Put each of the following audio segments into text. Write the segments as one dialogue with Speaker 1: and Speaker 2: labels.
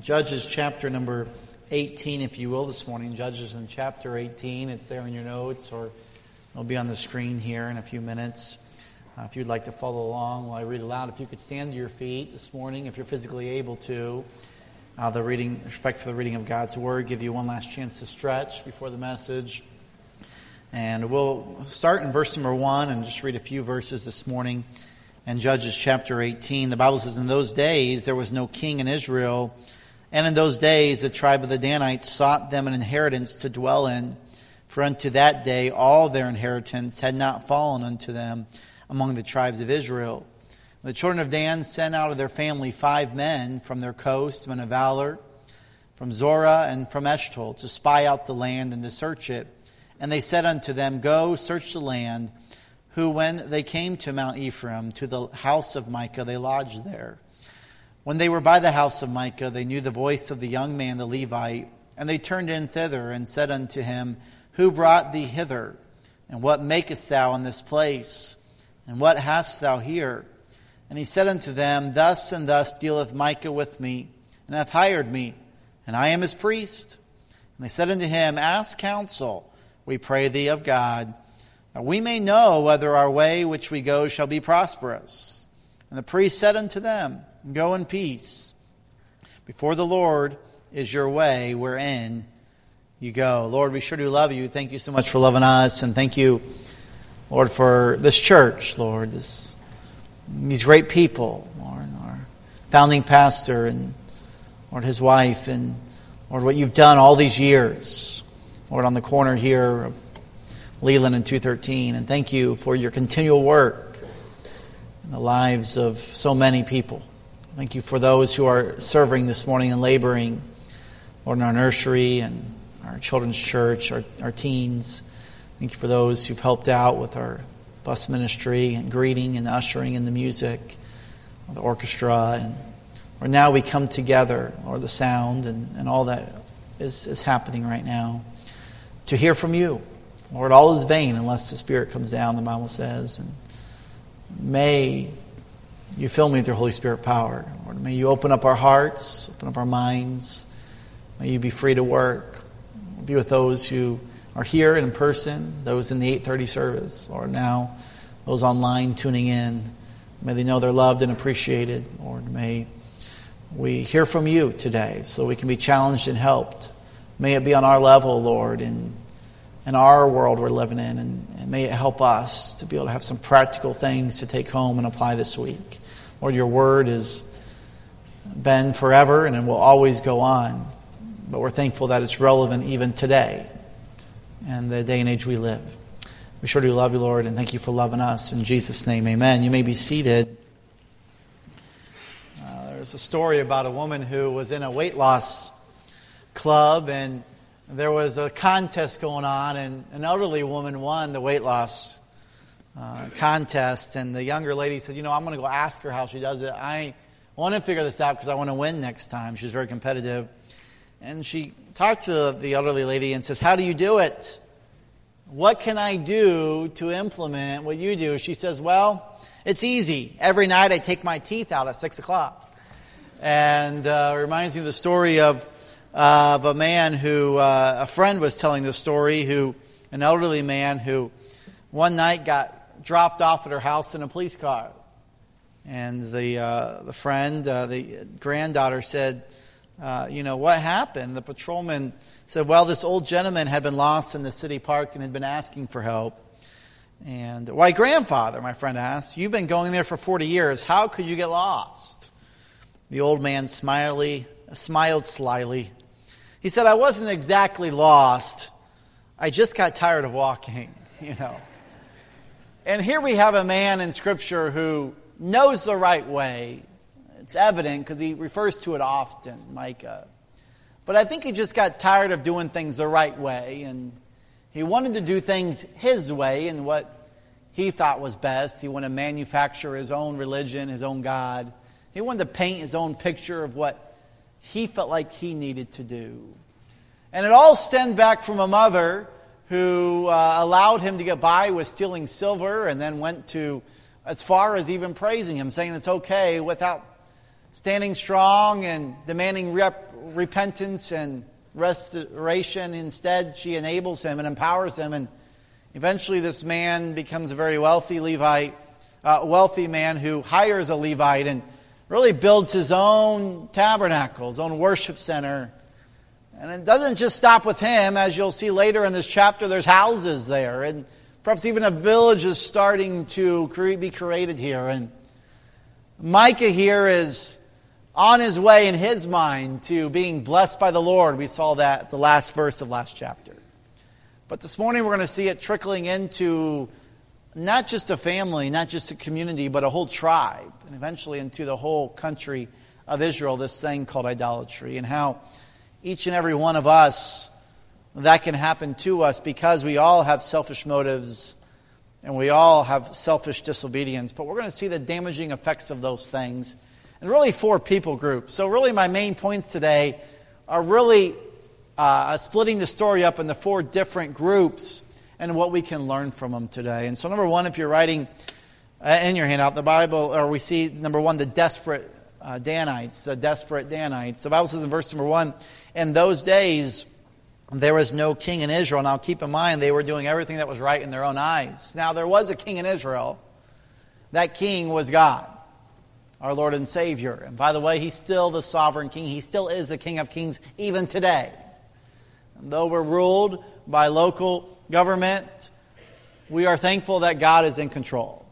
Speaker 1: Judges chapter number 18, if you will, this morning. Judges in chapter 18. It's there in your notes, or it'll be on the screen here in a few minutes. Uh, if you'd like to follow along while I read aloud, if you could stand to your feet this morning, if you're physically able to. Uh, the reading, respect for the reading of God's word, give you one last chance to stretch before the message. And we'll start in verse number one and just read a few verses this morning in Judges chapter 18. The Bible says, In those days there was no king in Israel, and in those days the tribe of the Danites sought them an inheritance to dwell in. For unto that day all their inheritance had not fallen unto them among the tribes of Israel. The children of Dan sent out of their family five men from their coast, men of valor, from Zorah and from Eshtaol, to spy out the land and to search it. And they said unto them, Go, search the land who, when they came to Mount Ephraim, to the house of Micah, they lodged there. When they were by the house of Micah, they knew the voice of the young man, the Levite, and they turned in thither and said unto him, Who brought thee hither? And what makest thou in this place? And what hast thou here? And he said unto them, Thus and thus dealeth Micah with me, and hath hired me, and I am his priest. And they said unto him, Ask counsel, we pray thee of God that we may know whether our way which we go shall be prosperous. And the priest said unto them, Go in peace. Before the Lord is your way wherein you go. Lord, we sure do love you. Thank you so much for loving us. And thank you, Lord, for this church, Lord, this, these great people, Lord, our founding pastor and, Lord, his wife, and, Lord, what you've done all these years, Lord, on the corner here of Leland and 213. And thank you for your continual work in the lives of so many people. Thank you for those who are serving this morning and laboring, Lord, in our nursery and our children's church, our, our teens. Thank you for those who've helped out with our bus ministry and greeting and ushering and the music, the orchestra. And Lord, now we come together, or the sound and, and all that is, is happening right now, to hear from you. Lord, all is vain unless the Spirit comes down, the Bible says. And may you fill me with your Holy Spirit power. Lord, may you open up our hearts, open up our minds. May you be free to work. Be with those who are here in person, those in the 830 service, Lord, now those online tuning in. May they know they're loved and appreciated. Lord, may we hear from you today so we can be challenged and helped. May it be on our level, Lord, in in our world we're living in, and, and, may it help us to be able to have some practical things to take home and apply this week. Lord, your word has been forever and it will always go on, but we're thankful that it's relevant even today and the day and age we live. We sure do love you, Lord, and thank you for loving us. In Jesus' name, amen. You may be seated. Uh, there's a story about a woman who was in a weight loss club and there was a contest going on, and an elderly woman won the weight loss uh, contest. And the younger lady said, You know, I'm going to go ask her how she does it. I want to figure this out because I want to win next time. She's very competitive. And she talked to the elderly lady and says, How do you do it? What can I do to implement what you do? She says, Well, it's easy. Every night I take my teeth out at 6 o'clock. And uh, it reminds me of the story of of a man who, uh, a friend was telling the story, who, an elderly man who one night got dropped off at her house in a police car. And the, uh, the friend, uh, the granddaughter said, uh, You know, what happened? The patrolman said, Well, this old gentleman had been lost in the city park and had been asking for help. And, Why, grandfather, my friend asked, You've been going there for 40 years. How could you get lost? The old man smiley, smiled slyly he said, I wasn't exactly lost. I just got tired of walking, you know. And here we have a man in Scripture who knows the right way. It's evident because he refers to it often, Micah. But I think he just got tired of doing things the right way, and he wanted to do things his way and what he thought was best. He wanted to manufacture his own religion, his own God. He wanted to paint his own picture of what he felt like he needed to do. And it all stemmed back from a mother who uh, allowed him to get by with stealing silver and then went to as far as even praising him, saying it's okay without standing strong and demanding rep- repentance and restoration. Instead, she enables him and empowers him. And eventually, this man becomes a very wealthy Levite, uh, wealthy man who hires a Levite and really builds his own tabernacle, his own worship center. And it doesn't just stop with him. As you'll see later in this chapter, there's houses there. And perhaps even a village is starting to be created here. And Micah here is on his way in his mind to being blessed by the Lord. We saw that at the last verse of last chapter. But this morning we're going to see it trickling into not just a family, not just a community, but a whole tribe, and eventually into the whole country of Israel, this thing called idolatry, and how each and every one of us, that can happen to us because we all have selfish motives and we all have selfish disobedience. But we're going to see the damaging effects of those things and really four people groups. So, really, my main points today are really uh, splitting the story up into four different groups and what we can learn from them today. And so, number one, if you're writing uh, in your handout, the Bible, or we see number one, the desperate uh, Danites, the desperate Danites. The Bible says in verse number one, in those days, there was no king in Israel. Now, keep in mind, they were doing everything that was right in their own eyes. Now, there was a king in Israel. That king was God our Lord and Savior. And by the way, He's still the sovereign King. He still is the King of Kings even today. And though we're ruled by local government, we are thankful that God is in control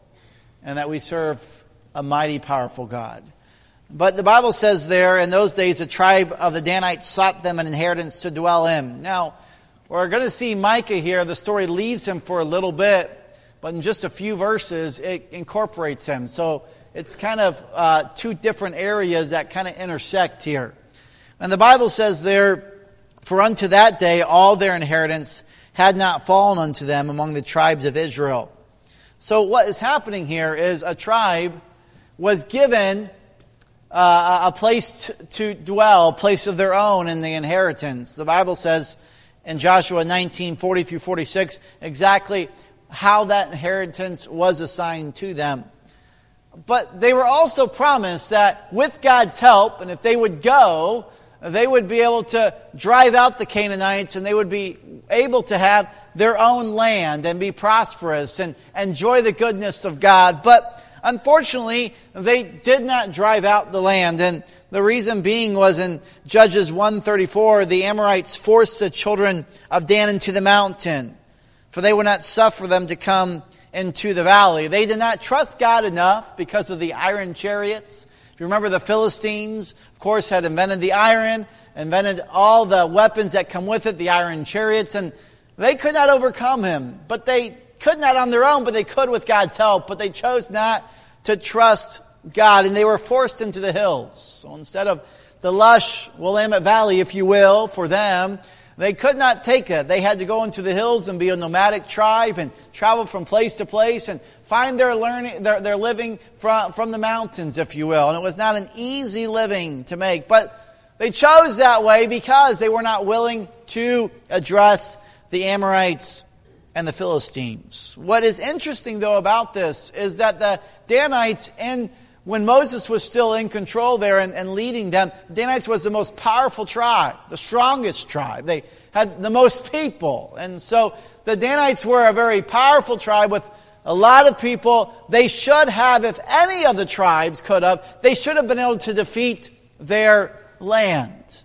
Speaker 1: and that we serve a mighty, powerful God. But the Bible says there, in those days, the tribe of the Danites sought them an inheritance to dwell in. Now, we're going to see Micah here. The story leaves him for a little bit, but in just a few verses, it incorporates him. So it's kind of uh, two different areas that kind of intersect here. And the Bible says there, For unto that day all their inheritance had not fallen unto them among the tribes of Israel. So what is happening here is a tribe was given uh, a place to dwell, a place of their own in the inheritance. The Bible says in Joshua 19, 40 through 46, exactly how that inheritance was assigned to them. But they were also promised that with God's help, and if they would go, they would be able to drive out the Canaanites and they would be able to have their own land and be prosperous and enjoy the goodness of God. But unfortunately, they did not drive out the land. And the reason being was in Judges 134, the Amorites forced the children of Dan into the mountain, for they would not suffer them to come into the valley. They did not trust God enough because of the iron chariots. If you remember, the Philistines, of course, had invented the iron, invented all the weapons that come with it, the iron chariots, and they could not overcome him. But they could not on their own, but they could with God's help. But they chose not to trust God, and they were forced into the hills. So instead of the lush Willamette Valley, if you will, for them, they could not take it. They had to go into the hills and be a nomadic tribe and travel from place to place and find their learning, their, their living from, from the mountains, if you will. And it was not an easy living to make. But they chose that way because they were not willing to address the Amorites and the Philistines. What is interesting, though, about this is that the Danites in when Moses was still in control there and, and, leading them, the Danites was the most powerful tribe, the strongest tribe. They had the most people. And so the Danites were a very powerful tribe with a lot of people. They should have, if any of the tribes could have, they should have been able to defeat their land.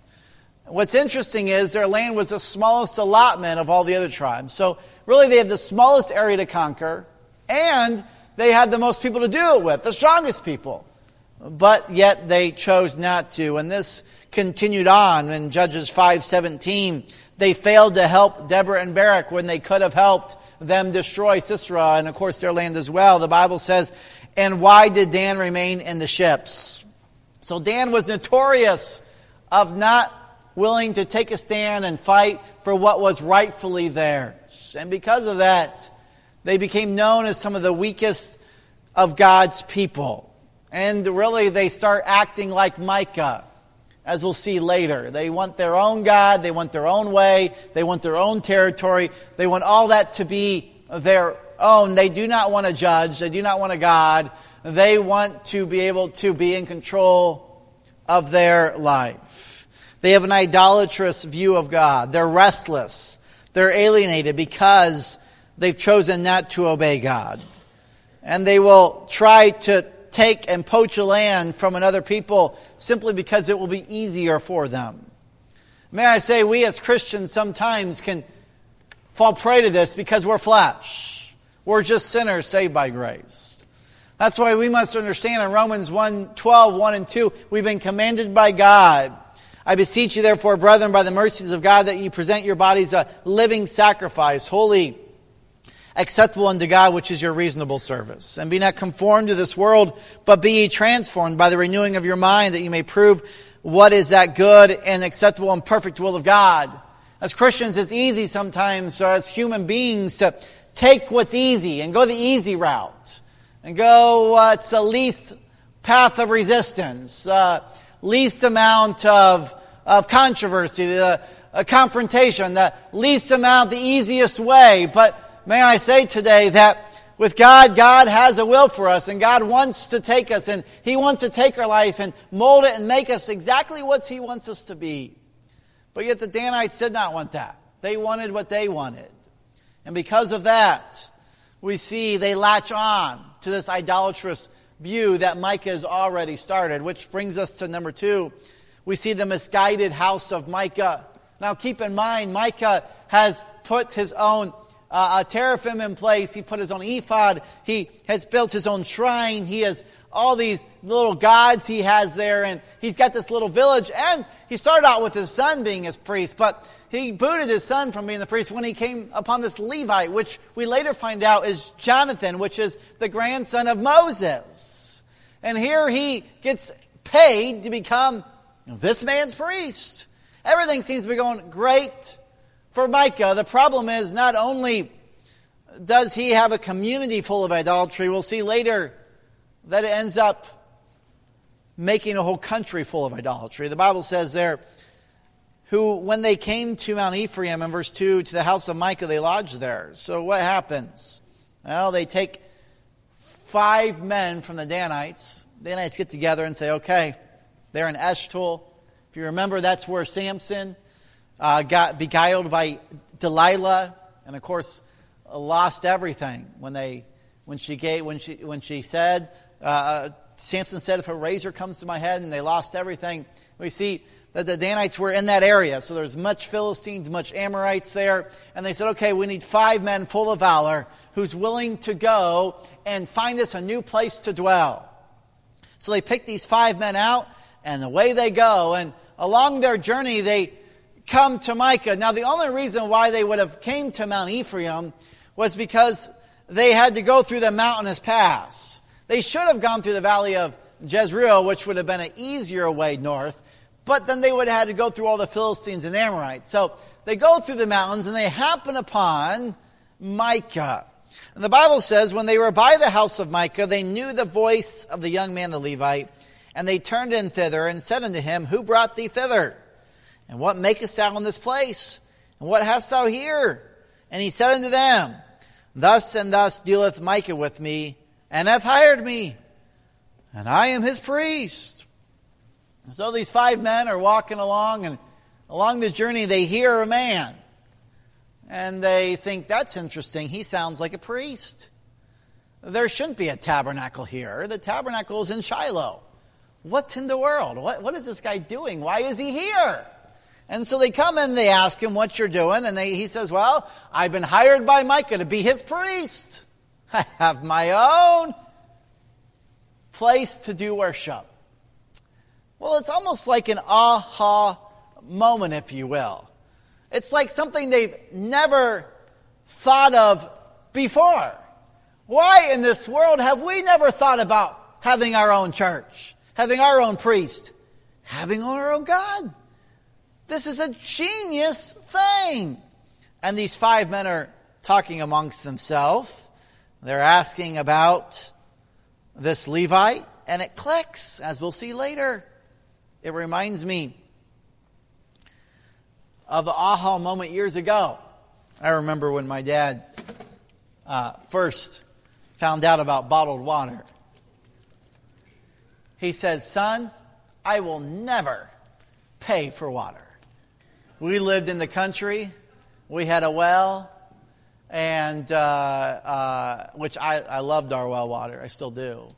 Speaker 1: What's interesting is their land was the smallest allotment of all the other tribes. So really they had the smallest area to conquer and they had the most people to do it with, the strongest people. But yet they chose not to. And this continued on in Judges 5:17. They failed to help Deborah and Barak when they could have helped them destroy Sisera and of course their land as well. The Bible says, "And why did Dan remain in the ships?" So Dan was notorious of not willing to take a stand and fight for what was rightfully theirs. And because of that, they became known as some of the weakest of God's people. And really, they start acting like Micah, as we'll see later. They want their own God, they want their own way, they want their own territory, they want all that to be their own. They do not want a judge, they do not want a God, they want to be able to be in control of their life. They have an idolatrous view of God. They're restless. They're alienated because they've chosen not to obey God. And they will try to take and poach a land from another people simply because it will be easier for them. May I say, we as Christians sometimes can fall prey to this because we're flesh. We're just sinners saved by grace. That's why we must understand in Romans 1 12, 1 and 2, we've been commanded by God. I beseech you, therefore, brethren, by the mercies of God, that you present your bodies a living sacrifice, holy, acceptable unto God, which is your reasonable service. And be not conformed to this world, but be ye transformed by the renewing of your mind, that you may prove what is that good and acceptable and perfect will of God. As Christians, it's easy sometimes, or as human beings, to take what's easy and go the easy route and go what's the least path of resistance, uh, least amount of, of controversy, the uh, confrontation, the least amount, the easiest way. But may I say today that with God, God has a will for us, and God wants to take us, and He wants to take our life and mold it and make us exactly what He wants us to be. But yet the Danites did not want that. They wanted what they wanted. And because of that, we see they latch on to this idolatrous view that Micah has already started, which brings us to number two. We see the misguided house of Micah. Now keep in mind, Micah has put his own uh, a teraphim in place. He put his own ephod. He has built his own shrine. He has all these little gods he has there, and he's got this little village. And he started out with his son being his priest, but he booted his son from being the priest when he came upon this Levite, which we later find out is Jonathan, which is the grandson of Moses. And here he gets paid to become this man's priest. Everything seems to be going great for Micah, the problem is not only does he have a community full of idolatry, we'll see later that it ends up making a whole country full of idolatry. The Bible says there, who, when they came to Mount Ephraim in verse 2, to the house of Micah, they lodged there. So what happens? Well, they take five men from the Danites. The Danites get together and say, okay, they're in Eshtaol. If you remember, that's where Samson uh, got beguiled by Delilah, and of course, lost everything when they when she gave when she when she said uh, Samson said, "If a razor comes to my head," and they lost everything. We see that the Danites were in that area, so there's much Philistines, much Amorites there, and they said, "Okay, we need five men full of valor who's willing to go and find us a new place to dwell." So they pick these five men out, and away they go. And along their journey, they come to Micah. Now, the only reason why they would have came to Mount Ephraim was because they had to go through the mountainous pass. They should have gone through the valley of Jezreel, which would have been an easier way north, but then they would have had to go through all the Philistines and Amorites. So they go through the mountains and they happen upon Micah. And the Bible says, when they were by the house of Micah, they knew the voice of the young man, the Levite, and they turned in thither and said unto him, Who brought thee thither? And what makest thou in this place? And what hast thou here? And he said unto them, Thus and thus dealeth Micah with me, and hath hired me, and I am his priest. So these five men are walking along, and along the journey they hear a man. And they think, that's interesting. He sounds like a priest. There shouldn't be a tabernacle here. The tabernacle is in Shiloh. What in the world? What, what is this guy doing? Why is he here? And so they come and they ask him what you're doing, and they, he says, Well, I've been hired by Micah to be his priest. I have my own place to do worship. Well, it's almost like an aha moment, if you will. It's like something they've never thought of before. Why in this world have we never thought about having our own church, having our own priest, having our own God? This is a genius thing. And these five men are talking amongst themselves. They're asking about this Levite, and it clicks, as we'll see later. It reminds me of the aha moment years ago. I remember when my dad uh, first found out about bottled water. He said, Son, I will never pay for water. We lived in the country, we had a well, and uh, uh, which I, I loved our well water. I still do.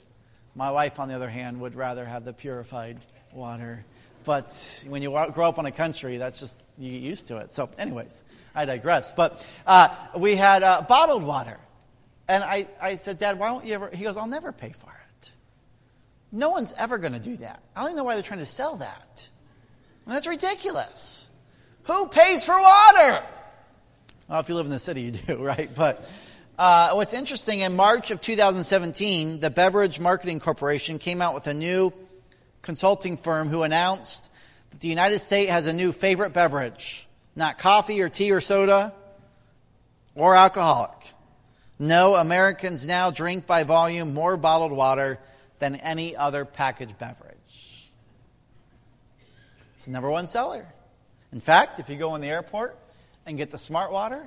Speaker 1: My wife, on the other hand, would rather have the purified water. But when you grow up in a country, that's just, you get used to it. So, anyways, I digress. But uh, we had uh, bottled water. And I, I said, Dad, why don't you ever? He goes, I'll never pay for it. No one's ever going to do that. I don't even know why they're trying to sell that. I mean, that's ridiculous. Who pays for water? Well, if you live in the city, you do, right? But uh, what's interesting, in March of 2017, the Beverage Marketing Corporation came out with a new consulting firm who announced that the United States has a new favorite beverage not coffee or tea or soda or alcoholic. No, Americans now drink by volume more bottled water than any other packaged beverage. It's the number one seller. In fact, if you go in the airport and get the smart water,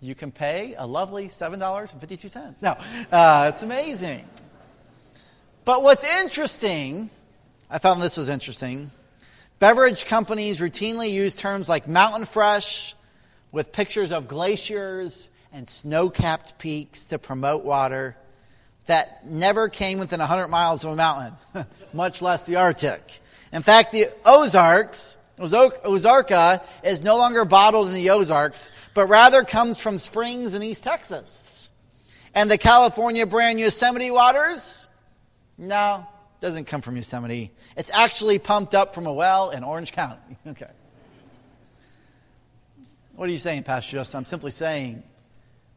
Speaker 1: you can pay a lovely $7.52. Now, uh, it's amazing. But what's interesting, I found this was interesting. Beverage companies routinely use terms like mountain fresh with pictures of glaciers and snow capped peaks to promote water that never came within 100 miles of a mountain, much less the Arctic. In fact, the Ozarks, Ozarka, is no longer bottled in the Ozarks, but rather comes from springs in East Texas. And the California brand Yosemite waters? No, doesn't come from Yosemite. It's actually pumped up from a well in Orange County. okay. What are you saying, Pastor Justin? I'm simply saying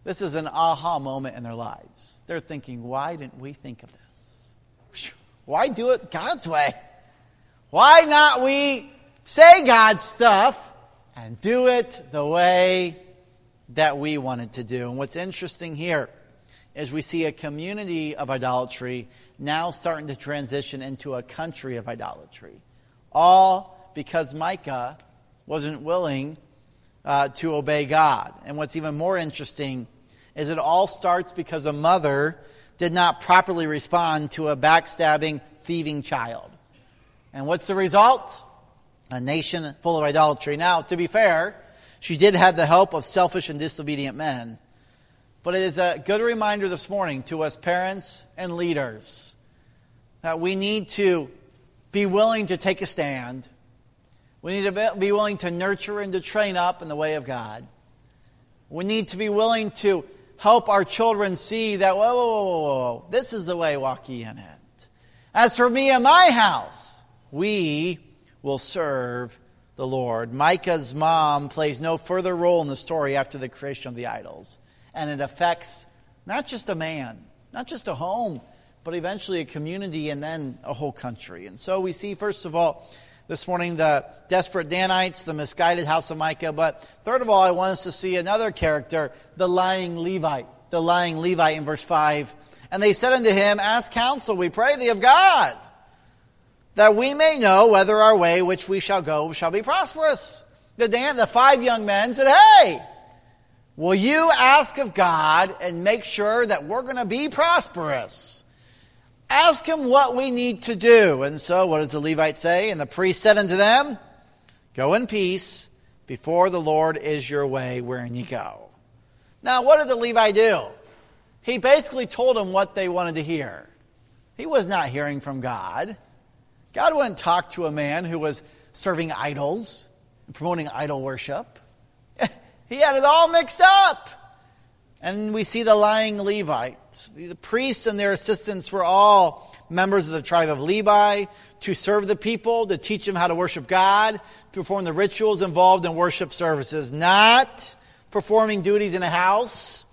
Speaker 1: this is an aha moment in their lives. They're thinking, why didn't we think of this? Why do it God's way? Why not we say God's stuff and do it the way that we wanted to do? And what's interesting here is we see a community of idolatry now starting to transition into a country of idolatry. All because Micah wasn't willing uh, to obey God. And what's even more interesting is it all starts because a mother did not properly respond to a backstabbing, thieving child. And what's the result? A nation full of idolatry. Now, to be fair, she did have the help of selfish and disobedient men. But it is a good reminder this morning to us parents and leaders that we need to be willing to take a stand. We need to be willing to nurture and to train up in the way of God. We need to be willing to help our children see that, whoa, whoa, whoa, whoa, this is the way, walk ye in it. As for me and my house, we will serve the Lord. Micah's mom plays no further role in the story after the creation of the idols. And it affects not just a man, not just a home, but eventually a community and then a whole country. And so we see, first of all, this morning the desperate Danites, the misguided house of Micah. But third of all, I want us to see another character, the lying Levite. The lying Levite in verse 5. And they said unto him, Ask counsel, we pray thee of God, that we may know whether our way which we shall go shall be prosperous. The, the five young men said, Hey, will you ask of God and make sure that we're going to be prosperous? Ask him what we need to do. And so, what does the Levite say? And the priest said unto them, Go in peace, before the Lord is your way wherein you go. Now, what did the Levite do? He basically told them what they wanted to hear. He was not hearing from God. God wouldn't talk to a man who was serving idols and promoting idol worship. he had it all mixed up. And we see the lying Levites. The priests and their assistants were all members of the tribe of Levi to serve the people, to teach them how to worship God, to perform the rituals involved in worship services, not performing duties in a house,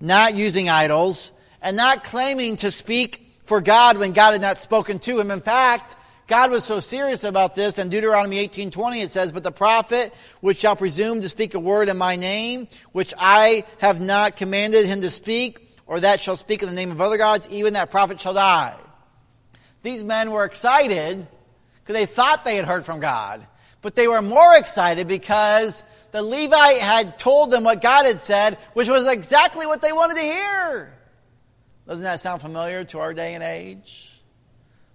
Speaker 1: not using idols, and not claiming to speak for God when God had not spoken to him. In fact, God was so serious about this. In Deuteronomy 18:20 it says, "But the prophet which shall presume to speak a word in my name, which I have not commanded him to speak, or that shall speak in the name of other gods, even that prophet shall die." These men were excited because they thought they had heard from God, but they were more excited because the Levite had told them what God had said, which was exactly what they wanted to hear. Doesn't that sound familiar to our day and age?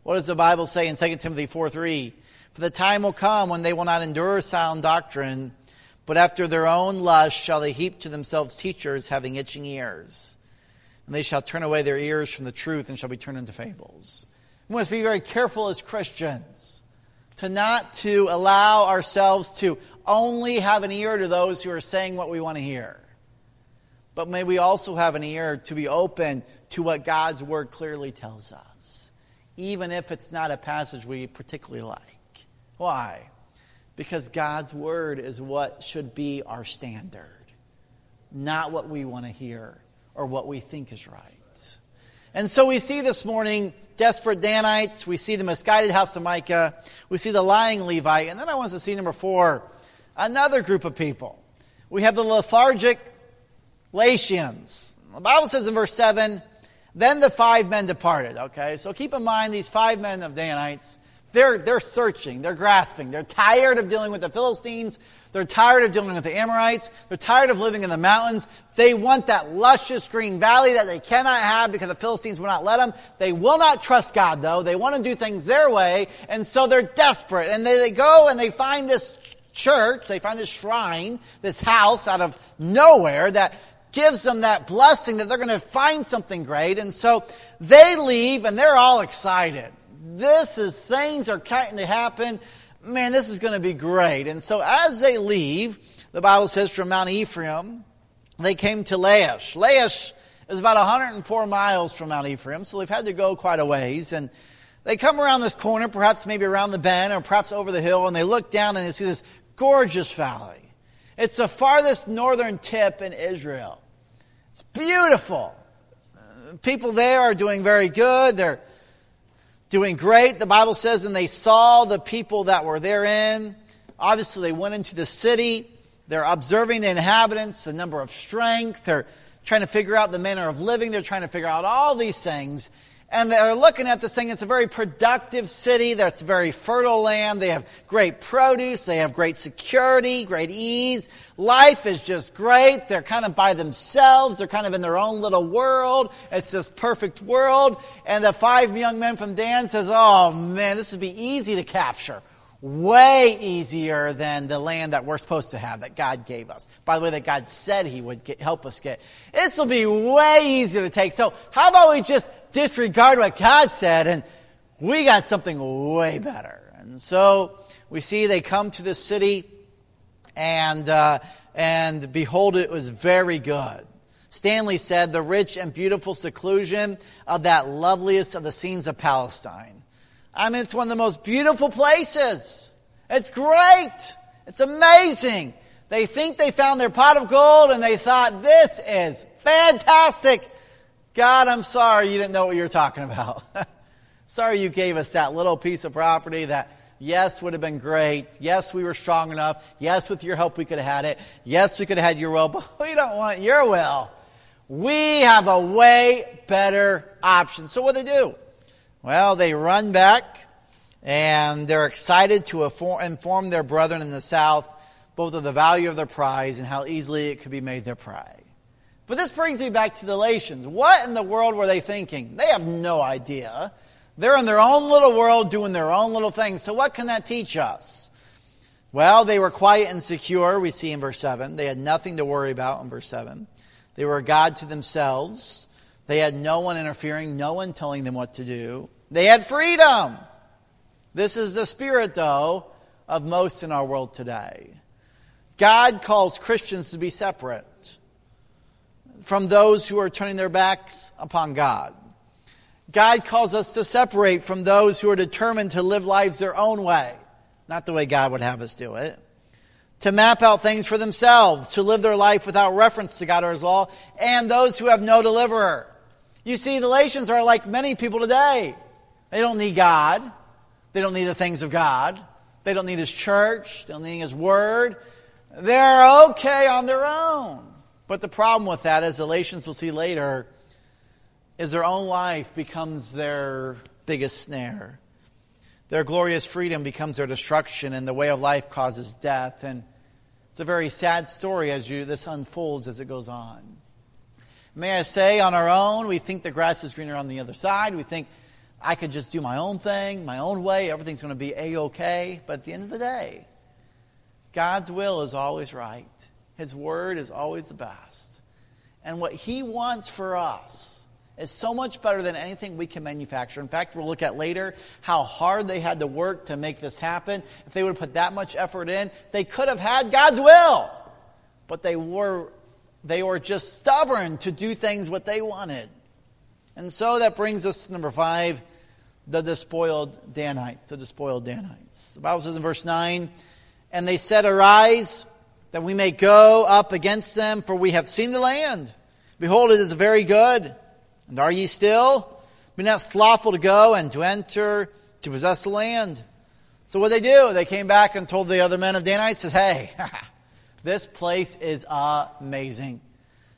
Speaker 1: What does the Bible say in 2 Timothy 4 3? For the time will come when they will not endure sound doctrine, but after their own lust shall they heap to themselves teachers having itching ears. And they shall turn away their ears from the truth and shall be turned into fables. We must be very careful as Christians to not to allow ourselves to only have an ear to those who are saying what we want to hear. But may we also have an ear to be open to what God's word clearly tells us, even if it's not a passage we particularly like. Why? Because God's word is what should be our standard, not what we want to hear or what we think is right. And so we see this morning desperate Danites, we see the misguided house of Micah, we see the lying Levite, and then I want to see number four, another group of people. We have the lethargic Latians. The Bible says in verse 7, then the five men departed. Okay, so keep in mind these five men of Danites they're, they're searching, they're grasping. They're tired of dealing with the Philistines. They're tired of dealing with the Amorites. They're tired of living in the mountains. They want that luscious green valley that they cannot have because the Philistines will not let them. They will not trust God, though. They want to do things their way, and so they're desperate. And they, they go and they find this church, they find this shrine, this house out of nowhere that gives them that blessing that they're going to find something great. And so they leave and they're all excited this is, things are starting to happen. Man, this is going to be great. And so as they leave, the Bible says from Mount Ephraim, they came to Laish. Laish is about 104 miles from Mount Ephraim, so they've had to go quite a ways. And they come around this corner, perhaps maybe around the bend or perhaps over the hill, and they look down and they see this gorgeous valley. It's the farthest northern tip in Israel. It's beautiful. People there are doing very good. They're doing great. The Bible says, and they saw the people that were therein. Obviously, they went into the city. They're observing the inhabitants, the number of strength. They're trying to figure out the manner of living. They're trying to figure out all these things. And they're looking at this thing. It's a very productive city. That's very fertile land. They have great produce. They have great security, great ease. Life is just great. They're kind of by themselves. They're kind of in their own little world. It's this perfect world. And the five young men from Dan says, Oh man, this would be easy to capture. Way easier than the land that we're supposed to have, that God gave us. By the way, that God said He would get, help us get. This will be way easier to take. So, how about we just disregard what God said and we got something way better? And so, we see they come to this city and, uh, and behold, it was very good. Stanley said, the rich and beautiful seclusion of that loveliest of the scenes of Palestine. I mean, it's one of the most beautiful places. It's great. It's amazing. They think they found their pot of gold and they thought, this is fantastic. God, I'm sorry you didn't know what you were talking about. sorry you gave us that little piece of property that Yes, would have been great. Yes, we were strong enough. Yes, with your help we could have had it. Yes, we could have had your will, but we don't want your will. We have a way better option. So what do they do? Well, they run back and they're excited to inform their brethren in the south both of the value of their prize and how easily it could be made their prey. But this brings me back to the Latians. What in the world were they thinking? They have no idea. They're in their own little world doing their own little things. So, what can that teach us? Well, they were quiet and secure, we see in verse 7. They had nothing to worry about in verse 7. They were a God to themselves. They had no one interfering, no one telling them what to do. They had freedom. This is the spirit, though, of most in our world today. God calls Christians to be separate from those who are turning their backs upon God. God calls us to separate from those who are determined to live lives their own way, not the way God would have us do it. To map out things for themselves, to live their life without reference to God or His law, and those who have no deliverer. You see, the Galatians are like many people today. They don't need God. They don't need the things of God. They don't need His church. They don't need His Word. They're okay on their own. But the problem with that, as Galatians will see later, is their own life becomes their biggest snare. Their glorious freedom becomes their destruction, and the way of life causes death. And it's a very sad story as you, this unfolds as it goes on. May I say, on our own, we think the grass is greener on the other side. We think I could just do my own thing, my own way, everything's going to be A OK. But at the end of the day, God's will is always right, His word is always the best. And what He wants for us is so much better than anything we can manufacture. In fact, we'll look at later how hard they had to work to make this happen. If they would have put that much effort in, they could have had God's will. But they were, they were just stubborn to do things what they wanted. And so that brings us to number five the despoiled Danites. The despoiled Danites. The Bible says in verse 9, And they said, Arise, that we may go up against them, for we have seen the land. Behold, it is very good. And are ye still? Be not slothful to go and to enter to possess the land. So what they do? They came back and told the other men of Danites, says, Hey, this place is amazing.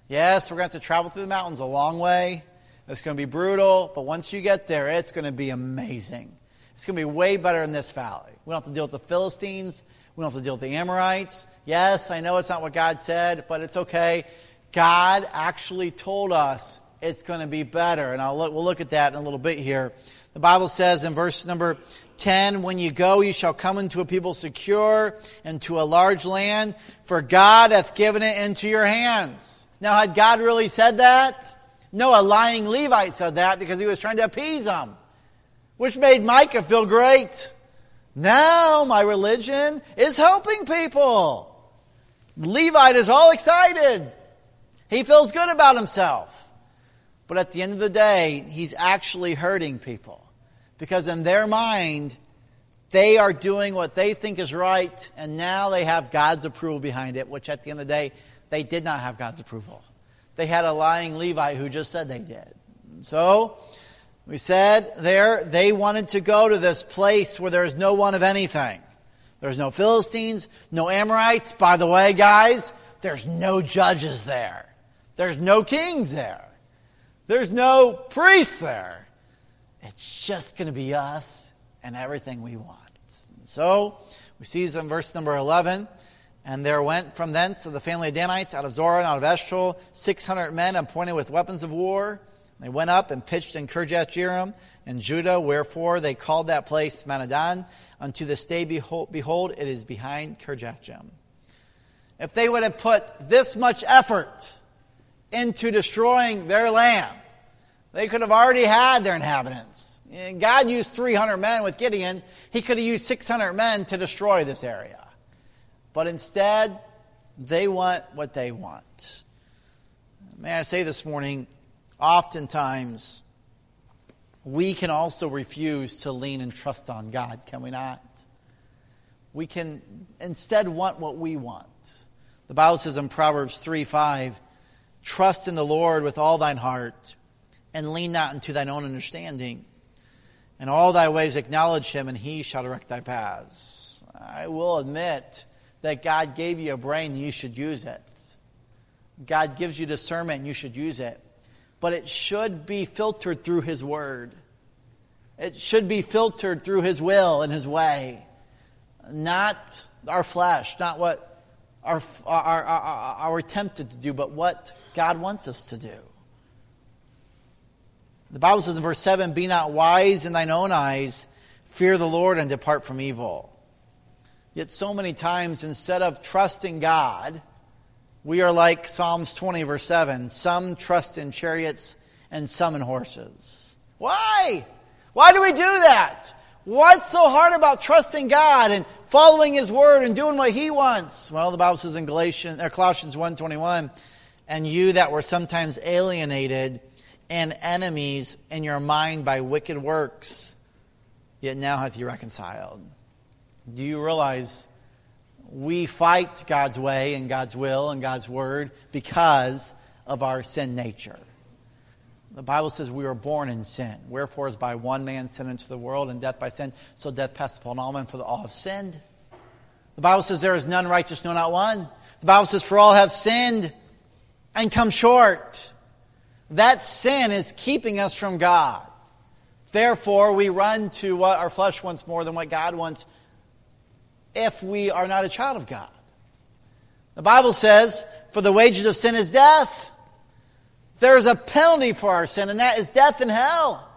Speaker 1: Yes, we're going to have to travel through the mountains a long way. It's going to be brutal, but once you get there, it's going to be amazing. It's going to be way better in this valley. We don't have to deal with the Philistines. We don't have to deal with the Amorites. Yes, I know it's not what God said, but it's okay. God actually told us it's going to be better. And I'll look, we'll look at that in a little bit here. The Bible says in verse number 10 When you go, you shall come into a people secure and to a large land, for God hath given it into your hands. Now, had God really said that? No, a lying Levite said that because he was trying to appease them, which made Micah feel great. Now my religion is helping people. Levite is all excited. He feels good about himself. But at the end of the day, he's actually hurting people. Because in their mind, they are doing what they think is right, and now they have God's approval behind it, which at the end of the day, they did not have God's approval. They had a lying Levite who just said they did. So, we said there, they wanted to go to this place where there's no one of anything. There's no Philistines, no Amorites. By the way, guys, there's no judges there. There's no kings there. There's no priests there. It's just going to be us and everything we want. So we see this in verse number 11. And there went from thence of the family of Danites out of Zorah and out of Eshtaol 600 men appointed with weapons of war. They went up and pitched in Kirjath Jearim in Judah, wherefore they called that place Mahanehdan. Unto this day, behold, behold it is behind Kirjath Jearim. If they would have put this much effort into destroying their land. They could have already had their inhabitants. God used 300 men with Gideon. He could have used 600 men to destroy this area. But instead, they want what they want. May I say this morning, oftentimes, we can also refuse to lean and trust on God, can we not? We can instead want what we want. The Bible says in Proverbs 3 5, Trust in the Lord with all thine heart, and lean not into thine own understanding. In all thy ways acknowledge him, and he shall direct thy paths. I will admit that God gave you a brain, you should use it. God gives you discernment, you should use it. But it should be filtered through his word. It should be filtered through his will and his way. Not our flesh, not what are, are, are, are tempted to do, but what God wants us to do. The Bible says in verse 7 Be not wise in thine own eyes, fear the Lord, and depart from evil. Yet, so many times, instead of trusting God, we are like Psalms 20, verse 7 some trust in chariots and some in horses. Why? Why do we do that? What's so hard about trusting God and following His Word and doing what He wants? Well, the Bible says in Galatians, or Colossians 1.21, and you that were sometimes alienated and enemies in your mind by wicked works, yet now hath he reconciled. Do you realize we fight God's way and God's will and God's word because of our sin nature? The Bible says we were born in sin. Wherefore, is by one man sin into the world, and death by sin, so death passed upon all men, for the all have sinned. The Bible says there is none righteous, no, not one. The Bible says, for all have sinned and come short. That sin is keeping us from God. Therefore, we run to what our flesh wants more than what God wants if we are not a child of God. The Bible says, for the wages of sin is death. There is a penalty for our sin, and that is death and hell.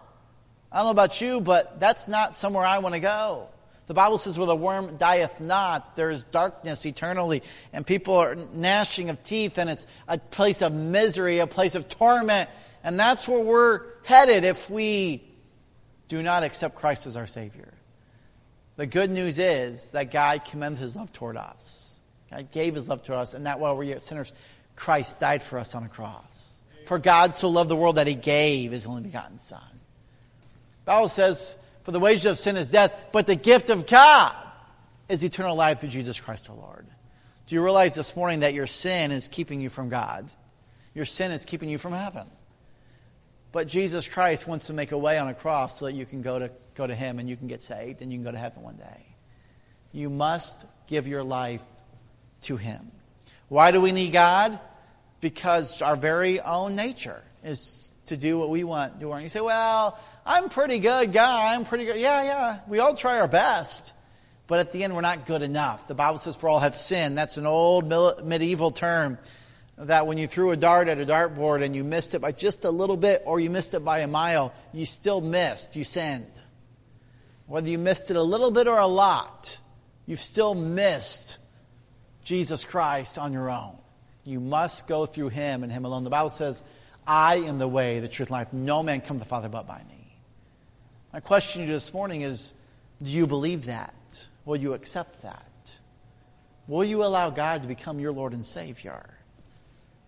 Speaker 1: I don't know about you, but that's not somewhere I want to go. The Bible says, where the worm dieth not, there is darkness eternally, and people are gnashing of teeth, and it's a place of misery, a place of torment. And that's where we're headed if we do not accept Christ as our Savior. The good news is that God commended his love toward us. God gave his love to us, and that while we are sinners, Christ died for us on a cross. For God so loved the world that he gave his only begotten Son. The Bible says, For the wages of sin is death, but the gift of God is eternal life through Jesus Christ our Lord. Do you realize this morning that your sin is keeping you from God? Your sin is keeping you from heaven. But Jesus Christ wants to make a way on a cross so that you can go to, go to Him and you can get saved and you can go to heaven one day. You must give your life to Him. Why do we need God? Because our very own nature is to do what we want to do. And you say, well, I'm pretty good guy. I'm pretty good. Yeah, yeah. We all try our best. But at the end, we're not good enough. The Bible says, for all have sinned. That's an old medieval term that when you threw a dart at a dartboard and you missed it by just a little bit or you missed it by a mile, you still missed. You sinned. Whether you missed it a little bit or a lot, you've still missed Jesus Christ on your own. You must go through Him and Him alone. The Bible says, I am the way, the truth, and life. No man come to the Father but by me. My question to you this morning is do you believe that? Will you accept that? Will you allow God to become your Lord and Savior?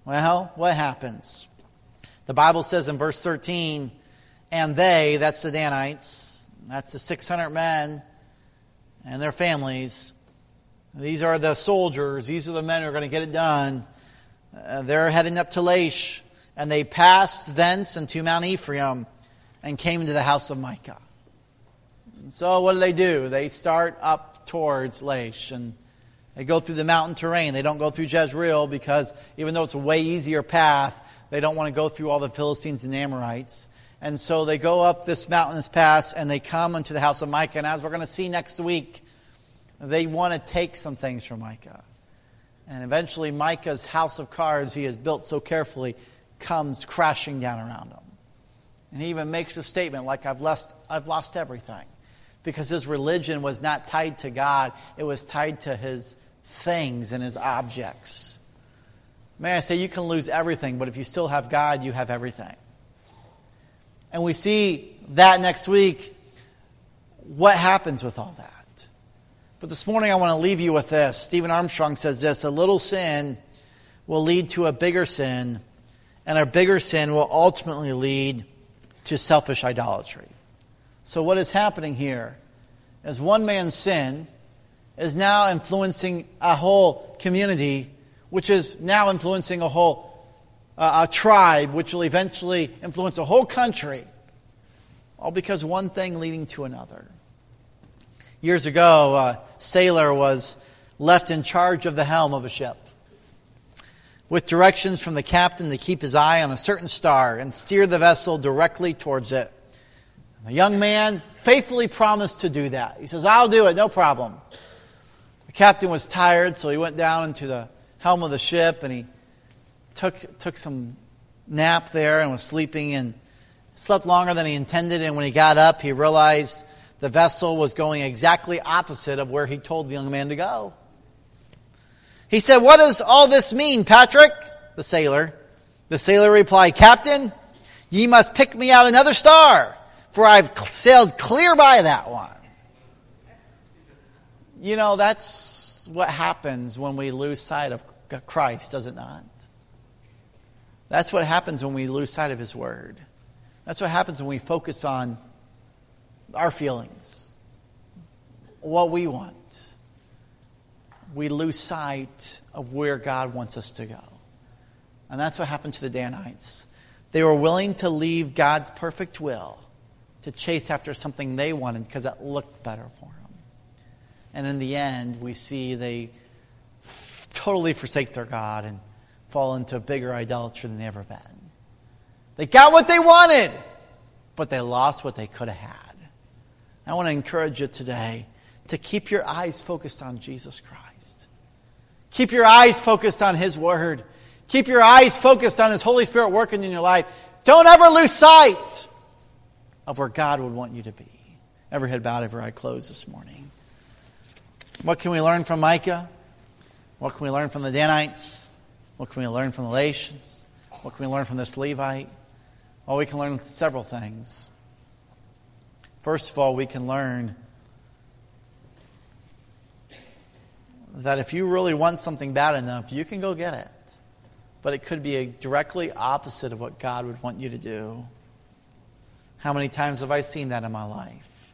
Speaker 1: Well, what happens? The Bible says in verse 13, and they, that's the Danites, that's the 600 men and their families, these are the soldiers. These are the men who are going to get it done. Uh, they're heading up to Laish, and they passed thence into Mount Ephraim and came into the house of Micah. And so, what do they do? They start up towards Laish, and they go through the mountain terrain. They don't go through Jezreel because, even though it's a way easier path, they don't want to go through all the Philistines and Amorites. And so they go up this mountainous pass and they come into the house of Micah. And as we're going to see next week, they want to take some things from Micah. And eventually, Micah's house of cards he has built so carefully comes crashing down around him. And he even makes a statement like, I've lost, I've lost everything. Because his religion was not tied to God, it was tied to his things and his objects. May I say, you can lose everything, but if you still have God, you have everything. And we see that next week. What happens with all that? But this morning I want to leave you with this. Stephen Armstrong says this a little sin will lead to a bigger sin, and a bigger sin will ultimately lead to selfish idolatry. So, what is happening here is one man's sin is now influencing a whole community, which is now influencing a whole uh, a tribe, which will eventually influence a whole country, all because one thing leading to another. Years ago, a sailor was left in charge of the helm of a ship with directions from the captain to keep his eye on a certain star and steer the vessel directly towards it. The young man faithfully promised to do that. He says, I'll do it, no problem. The captain was tired, so he went down into the helm of the ship and he took, took some nap there and was sleeping and slept longer than he intended. And when he got up, he realized the vessel was going exactly opposite of where he told the young man to go. He said, What does all this mean, Patrick? The sailor. The sailor replied, Captain, ye must pick me out another star, for I've sailed clear by that one. You know, that's what happens when we lose sight of Christ, does it not? That's what happens when we lose sight of His Word. That's what happens when we focus on our feelings, what we want. We lose sight of where God wants us to go. And that's what happened to the Danites. They were willing to leave God's perfect will to chase after something they wanted because it looked better for them. And in the end, we see they f- totally forsake their God and fall into a bigger idolatry than they ever been. They got what they wanted, but they lost what they could have had. I want to encourage you today to keep your eyes focused on Jesus Christ. Keep your eyes focused on His Word. Keep your eyes focused on His Holy Spirit working in your life. Don't ever lose sight of where God would want you to be. Every head bowed, every eye closed this morning. What can we learn from Micah? What can we learn from the Danites? What can we learn from the Latians? What can we learn from this Levite? Well, we can learn several things. First of all, we can learn that if you really want something bad enough, you can go get it. But it could be directly opposite of what God would want you to do. How many times have I seen that in my life?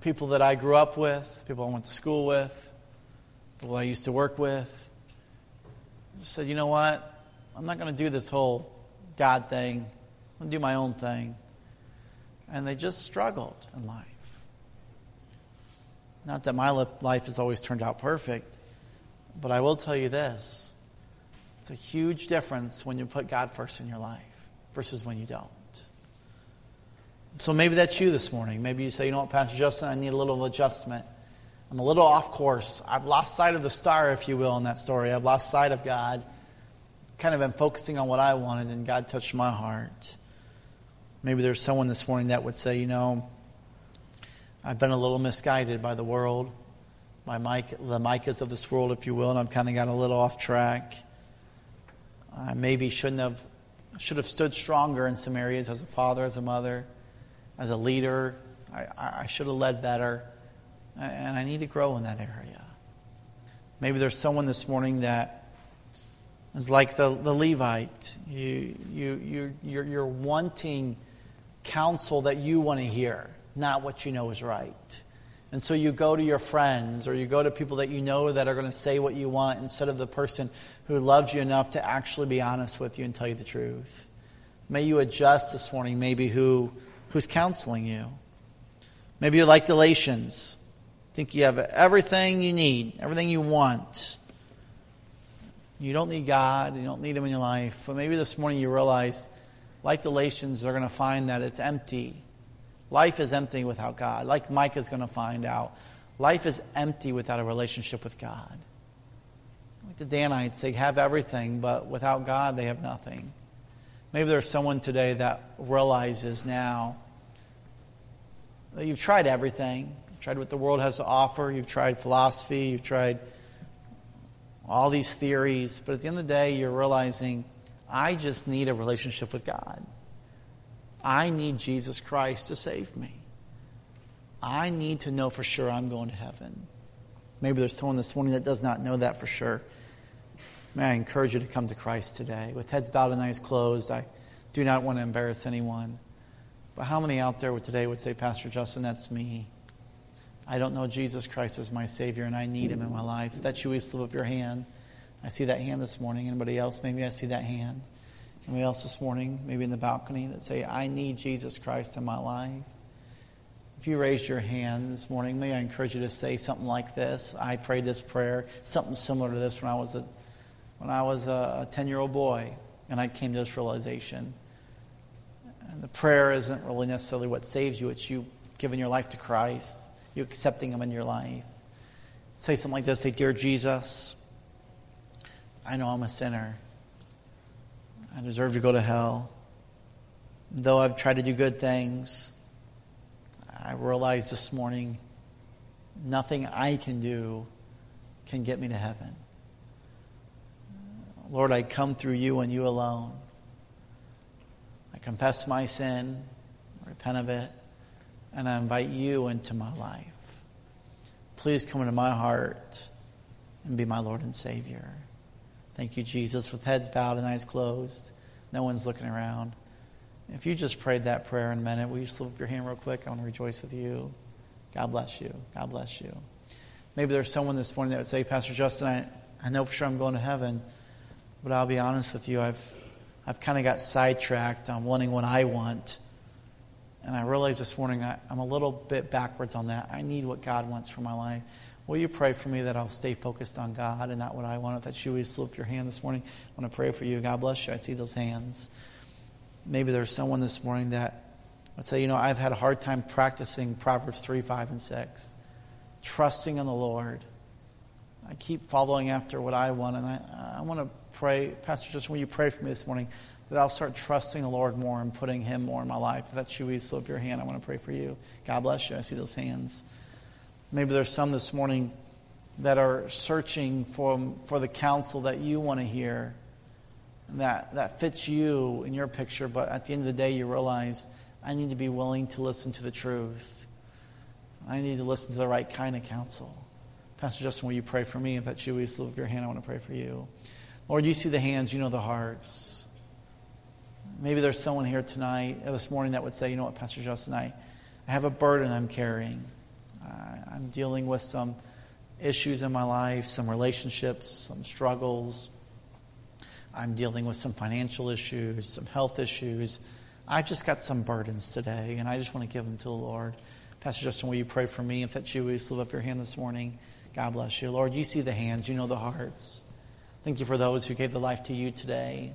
Speaker 1: People that I grew up with, people I went to school with, people I used to work with, said, you know what? I'm not going to do this whole God thing. I'm going to do my own thing. And they just struggled in life. Not that my life has always turned out perfect, but I will tell you this it's a huge difference when you put God first in your life versus when you don't. So maybe that's you this morning. Maybe you say, you know what, Pastor Justin, I need a little adjustment. I'm a little off course. I've lost sight of the star, if you will, in that story. I've lost sight of God. Kind of been focusing on what I wanted, and God touched my heart. Maybe there's someone this morning that would say, you know, I've been a little misguided by the world, by Mike, the Micahs of this world, if you will, and I've kind of got a little off track. I maybe shouldn't have should have stood stronger in some areas as a father, as a mother, as a leader. I, I should have led better, and I need to grow in that area. Maybe there's someone this morning that is like the, the Levite. You, you, you, you're, you're wanting counsel that you want to hear, not what you know is right. And so you go to your friends or you go to people that you know that are going to say what you want instead of the person who loves you enough to actually be honest with you and tell you the truth. May you adjust this morning, maybe who, who's counseling you. Maybe you're like Galatians. Think you have everything you need, everything you want. You don't need God, you don't need Him in your life. But maybe this morning you realize like the Galatians, they're going to find that it's empty. Life is empty without God. Like Micah is going to find out, life is empty without a relationship with God. Like the Danites, they have everything, but without God, they have nothing. Maybe there's someone today that realizes now you've tried everything. You've tried what the world has to offer. You've tried philosophy. You've tried all these theories. But at the end of the day, you're realizing I just need a relationship with God. I need Jesus Christ to save me. I need to know for sure I'm going to heaven. Maybe there's someone this morning that does not know that for sure. May I encourage you to come to Christ today. With heads bowed and eyes closed, I do not want to embarrass anyone. But how many out there today would say, Pastor Justin, that's me? I don't know Jesus Christ as my Savior and I need Him in my life. If that's you, slip up your hand. I see that hand this morning. Anybody else? Maybe I see that hand. Anybody else this morning, maybe in the balcony, that say, I need Jesus Christ in my life? If you raised your hand this morning, may I encourage you to say something like this. I prayed this prayer, something similar to this when I was a, when I was a 10 year old boy, and I came to this realization. And the prayer isn't really necessarily what saves you, it's you giving your life to Christ, you accepting Him in your life. Say something like this Say, Dear Jesus, I know I'm a sinner. I deserve to go to hell. Though I've tried to do good things, I realize this morning nothing I can do can get me to heaven. Lord, I come through you and you alone. Confess my sin, repent of it, and I invite you into my life. Please come into my heart and be my Lord and Savior. Thank you, Jesus. With heads bowed and eyes closed, no one's looking around. If you just prayed that prayer in a minute, will you slip up your hand real quick? I want to rejoice with you. God bless you. God bless you. Maybe there's someone this morning that would say, Pastor Justin, I, I know for sure I'm going to heaven, but I'll be honest with you. I've, I've kind of got sidetracked on wanting what I want. And I realize this morning I, I'm a little bit backwards on that. I need what God wants for my life. Will you pray for me that I'll stay focused on God and not what I want? If that's you, will you slip your hand this morning? I want to pray for you. God bless you. I see those hands. Maybe there's someone this morning that would say, you know, I've had a hard time practicing Proverbs 3, 5, and 6. Trusting in the Lord. I keep following after what I want, and I, I want to pray. Pastor, just when you pray for me this morning that I'll start trusting the Lord more and putting Him more in my life. If that's you, slip up your hand. I want to pray for you. God bless you. I see those hands. Maybe there's some this morning that are searching for, for the counsel that you want to hear, that, that fits you in your picture, but at the end of the day, you realize I need to be willing to listen to the truth. I need to listen to the right kind of counsel. Pastor Justin, will you pray for me? If that's you, you slip up your hand? I want to pray for you. Lord, you see the hands, you know the hearts. Maybe there's someone here tonight, or this morning, that would say, you know what, Pastor Justin, I, I have a burden I'm carrying. I'm dealing with some issues in my life, some relationships, some struggles. I'm dealing with some financial issues, some health issues. I just got some burdens today, and I just want to give them to the Lord. Pastor Justin, will you pray for me? If that's you, you slip up your hand this morning? God bless you. Lord, you see the hands, you know the hearts. Thank you for those who gave their life to you today.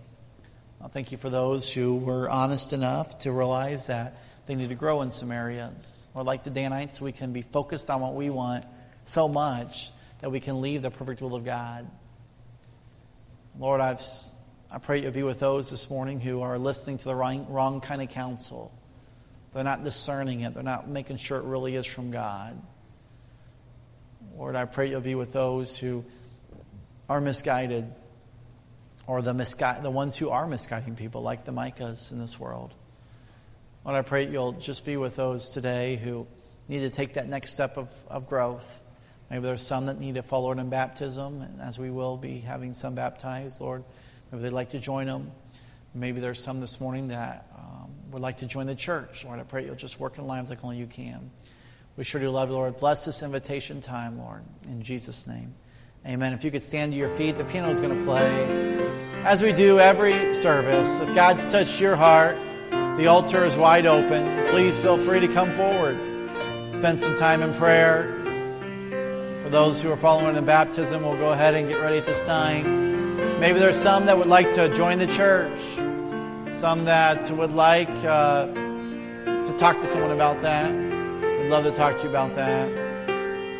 Speaker 1: Thank you for those who were honest enough to realize that they need to grow in some areas. Or like the Danites, we can be focused on what we want so much that we can leave the perfect will of God. Lord, I've, I pray you'll be with those this morning who are listening to the wrong, wrong kind of counsel. They're not discerning it, they're not making sure it really is from God. Lord, I pray you'll be with those who are misguided or the, the ones who are misguiding people, like the Micahs in this world. Lord, I pray you'll just be with those today who need to take that next step of, of growth. Maybe there's some that need to follow in baptism, and as we will be having some baptized, Lord, maybe they'd like to join them. Maybe there's some this morning that um, would like to join the church. Lord, I pray you'll just work in lives like only you can. We sure do love you, Lord. Bless this invitation time, Lord. In Jesus' name. Amen. If you could stand to your feet, the piano is going to play. As we do every service, if God's touched your heart, the altar is wide open. Please feel free to come forward. Spend some time in prayer. For those who are following in baptism, we'll go ahead and get ready at this time. Maybe there's some that would like to join the church, some that would like uh, to talk to someone about that. Love to talk to you about that.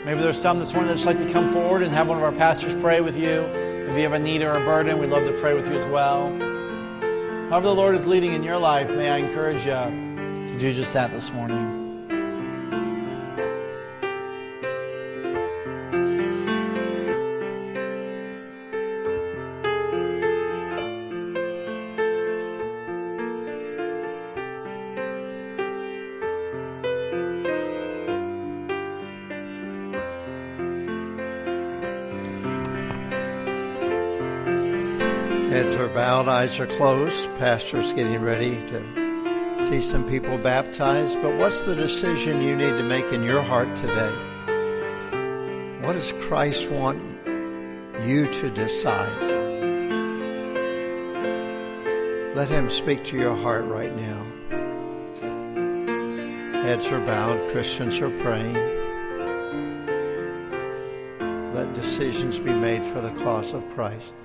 Speaker 1: Maybe there's some this morning that just like to come forward and have one of our pastors pray with you. If you have a need or a burden, we'd love to pray with you as well. However, the Lord is leading in your life, may I encourage you to do just that this morning.
Speaker 2: Eyes are closed. Pastor's getting ready to see some people baptized. But what's the decision you need to make in your heart today? What does Christ want you to decide? Let Him speak to your heart right now. Heads are bowed, Christians are praying. Let decisions be made for the cause of Christ.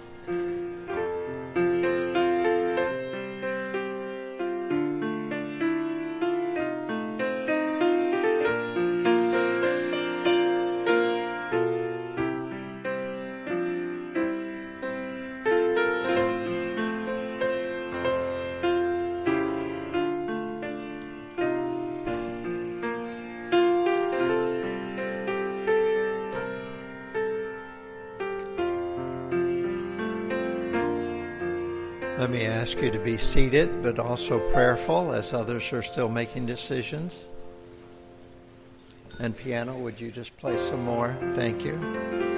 Speaker 2: Seated, but also prayerful as others are still making decisions. And piano, would you just play some more? Thank you.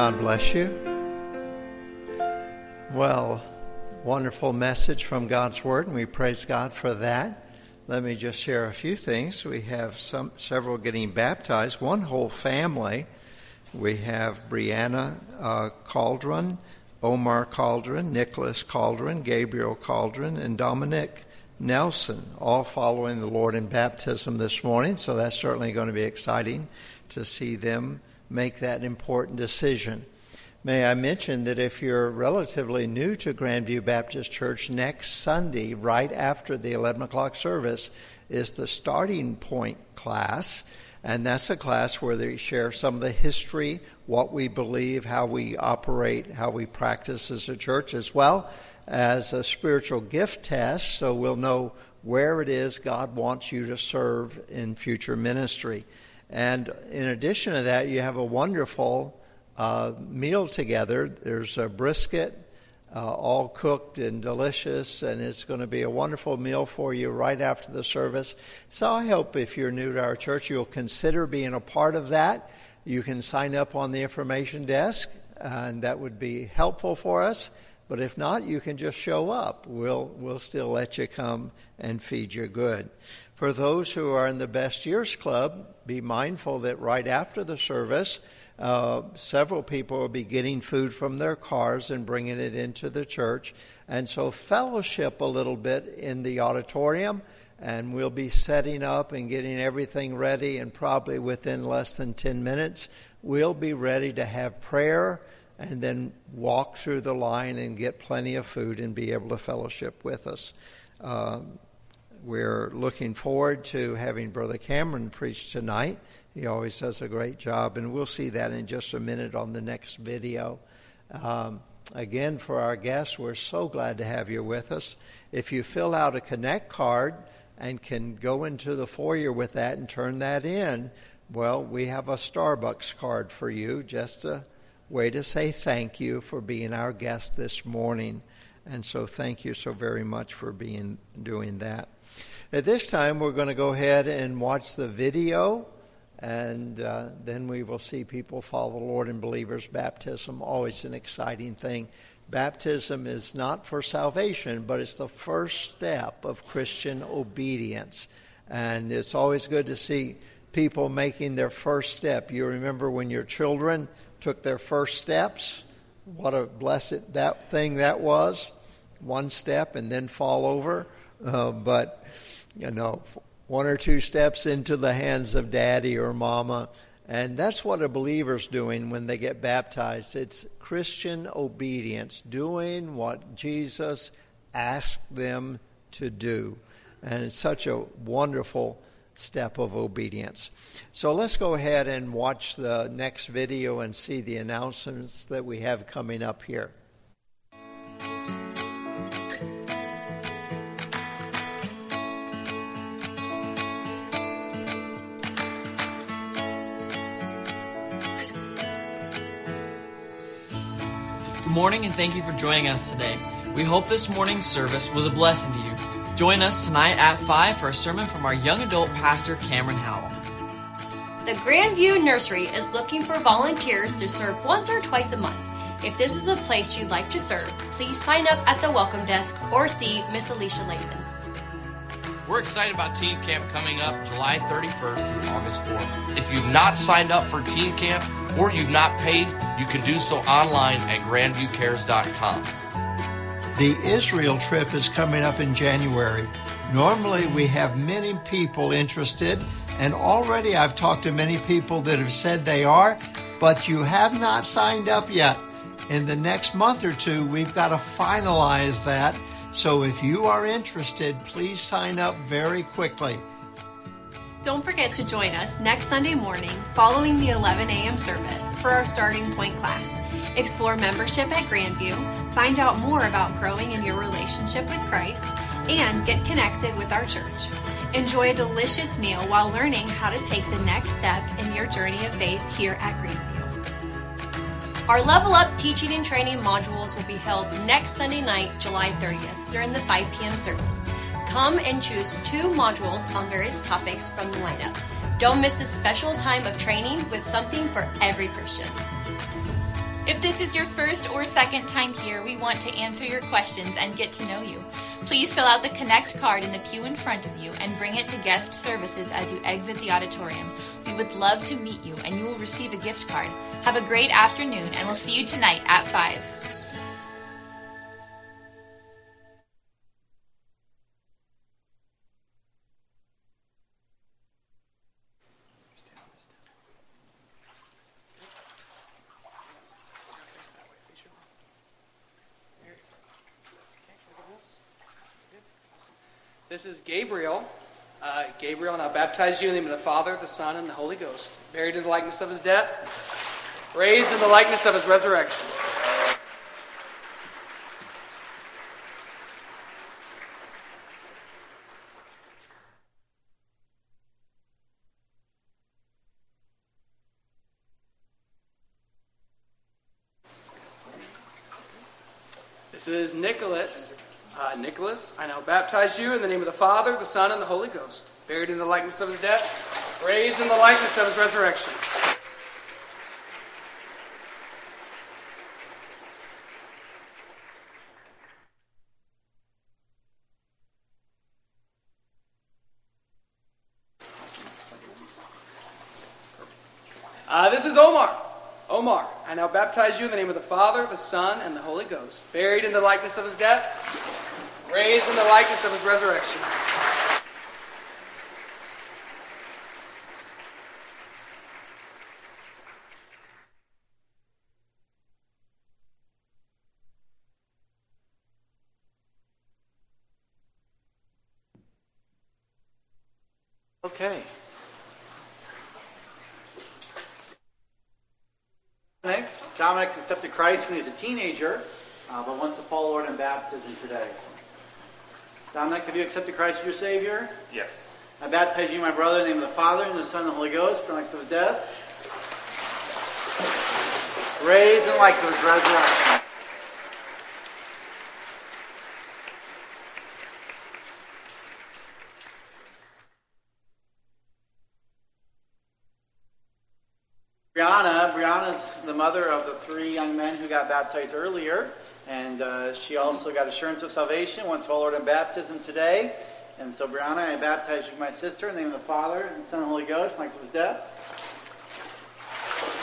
Speaker 2: God bless you. Well, Wonderful message from God's Word, and we praise God for that. Let me just share a few things. We have some several getting baptized, one whole family. We have Brianna uh, Cauldron, Omar Cauldron, Nicholas Cauldron, Gabriel Cauldron, and Dominic Nelson, all following the Lord in baptism this morning. So that's certainly going to be exciting to see them make that important decision. May I mention that if you're relatively new to Grandview Baptist Church, next Sunday, right after the 11 o'clock service, is the starting point class. And that's a class where they share some of the history, what we believe, how we operate, how we practice as a church, as well as a spiritual gift test. So we'll know where it is God wants you to serve in future ministry. And in addition to that, you have a wonderful uh, meal together. There's a brisket, uh, all cooked and delicious, and it's going to be a wonderful meal for you right after the service. So I hope if you're new to our church, you'll consider being a part of that. You can sign up on the information desk, and that would be helpful for us. But if not, you can just show up. We'll, we'll still let you come and feed you good. For those who are in the Best Years Club, be mindful that right after the service, uh, several people will be getting food from their cars and bringing it into the church. And so, fellowship a little bit in the auditorium, and we'll be setting up and getting everything ready. And probably within less than 10 minutes, we'll be ready to have prayer and then walk through the line and get plenty of food and be able to fellowship with us. Uh, we're looking forward to having Brother Cameron preach tonight. He always does a great job, and we'll see that in just a minute on the next video. Um, again, for our guests, we're so glad to have you with us. If you fill out a Connect card and can go into the foyer with that and turn that in, well, we have a Starbucks card for you, just a way to say thank you for being our guest this morning. And so, thank you so very much for being doing that. At this time, we're going to go ahead and watch the video, and uh, then we will see people follow the Lord in believers' baptism. Always an exciting thing. Baptism is not for salvation, but it's the first step of Christian obedience. And it's always good to see people making their first step. You remember when your children took their first steps? What a blessed that thing that was. One step and then fall over. Uh, but you know, one or two steps into the hands of daddy or mama. And that's what a believer's doing when they get baptized. It's Christian obedience, doing what Jesus asked them to do. And it's such a wonderful step of obedience. So let's go ahead and watch the next video and see the announcements that we have coming up here.
Speaker 3: Good morning and thank you for joining us today. We hope this morning's service was a blessing to you. Join us tonight at 5 for a sermon from our young adult pastor, Cameron Howell.
Speaker 4: The Grandview Nursery is looking for volunteers to serve once or twice a month. If this is a place you'd like to serve, please sign up at the welcome desk or see Miss Alicia Layman.
Speaker 5: We're excited about Team Camp coming up July 31st through August 4th. If you've not signed up for Team Camp or you've not paid, you can do so online at grandviewcares.com.
Speaker 2: The Israel trip is coming up in January. Normally, we have many people interested, and already I've talked to many people that have said they are, but you have not signed up yet. In the next month or two, we've got to finalize that so if you are interested, please sign up very quickly.
Speaker 6: Don't forget to join us next Sunday morning following the 11 a.m. service for our starting point class. Explore membership at Grandview, find out more about growing in your relationship with Christ, and get connected with our church. Enjoy a delicious meal while learning how to take the next step in your journey of faith here at Grandview.
Speaker 4: Our Level Up teaching and training modules will be held next Sunday night, July 30th, during the 5 p.m. service. Come and choose two modules on various topics from the lineup. Don't miss this special time of training with something for every Christian.
Speaker 7: If this is your first or second time here, we want to answer your questions and get to know you. Please fill out the Connect card in the pew in front of you and bring it to guest services as you exit the auditorium. We would love to meet you and you will receive a gift card. Have a great afternoon and we'll see you tonight at 5.
Speaker 8: This is Gabriel. Uh, Gabriel, and I baptize you in the name of the Father, the Son, and the Holy Ghost. Buried in the likeness of his death, raised in the likeness of his resurrection. This is Nicholas. Uh, Nicholas, I now baptize you in the name of the Father, the Son, and the Holy Ghost, buried in the likeness of his death, raised in the likeness of his resurrection. Uh, this is Omar. Omar, I now baptize you in the name of the Father, the Son, and the Holy Ghost, buried in the likeness of his death, raised in the likeness of his resurrection.
Speaker 1: Okay. Dominic accepted Christ when he was a teenager, uh, but wants to follow in baptism today. Dominic, have you accepted Christ as your Savior?
Speaker 9: Yes.
Speaker 1: I baptize you, my brother, in the name of the Father, and the Son, and the Holy Ghost, for the likes of his death. Raised in likes of his resurrection. Brianna, Brianna's the mother of the three young men who got baptized earlier, and uh, she also got assurance of salvation once followed in baptism today. And so, Brianna, I baptize you, my sister, in the name of the Father, and the Son, and the Holy Ghost, like his death.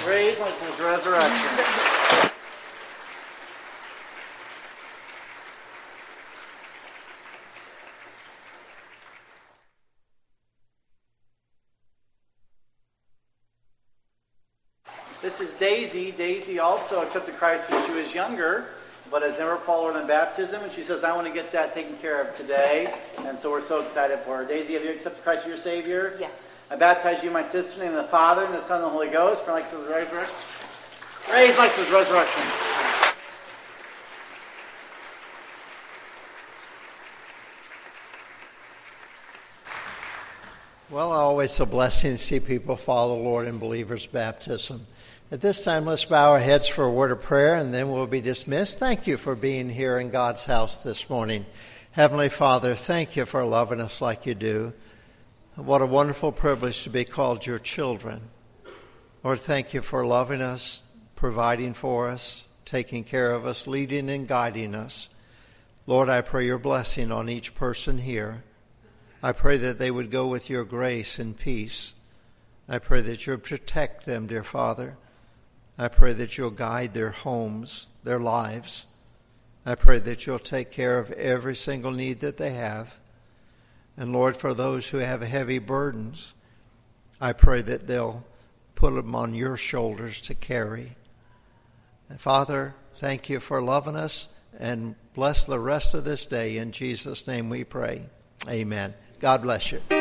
Speaker 1: Raised like his resurrection. This is Daisy. Daisy also accepted Christ when she was younger, but has never followed in baptism. And she says, I want to get that taken care of today. And so we're so excited for her. Daisy, have you accepted Christ as your Savior?
Speaker 10: Yes.
Speaker 1: I baptize you, my sister, in the name of the Father, and the Son, and the Holy Ghost, for like his resurrection. Raise like his resurrection.
Speaker 2: Well, always a blessing to see people follow the Lord in believers' baptism. At this time, let's bow our heads for a word of prayer and then we'll be dismissed. Thank you for being here in God's house this morning. Heavenly Father, thank you for loving us like you do. What a wonderful privilege to be called your children. Lord, thank you for loving us, providing for us, taking care of us, leading and guiding us. Lord, I pray your blessing on each person here. I pray that they would go with your grace and peace. I pray that you'll protect them, dear Father. I pray that you'll guide their homes, their lives. I pray that you'll take care of every single need that they have. And Lord, for those who have heavy burdens, I pray that they'll put them on your shoulders to carry. And Father, thank you for loving us and bless the rest of this day. In Jesus' name we pray. Amen. God bless you.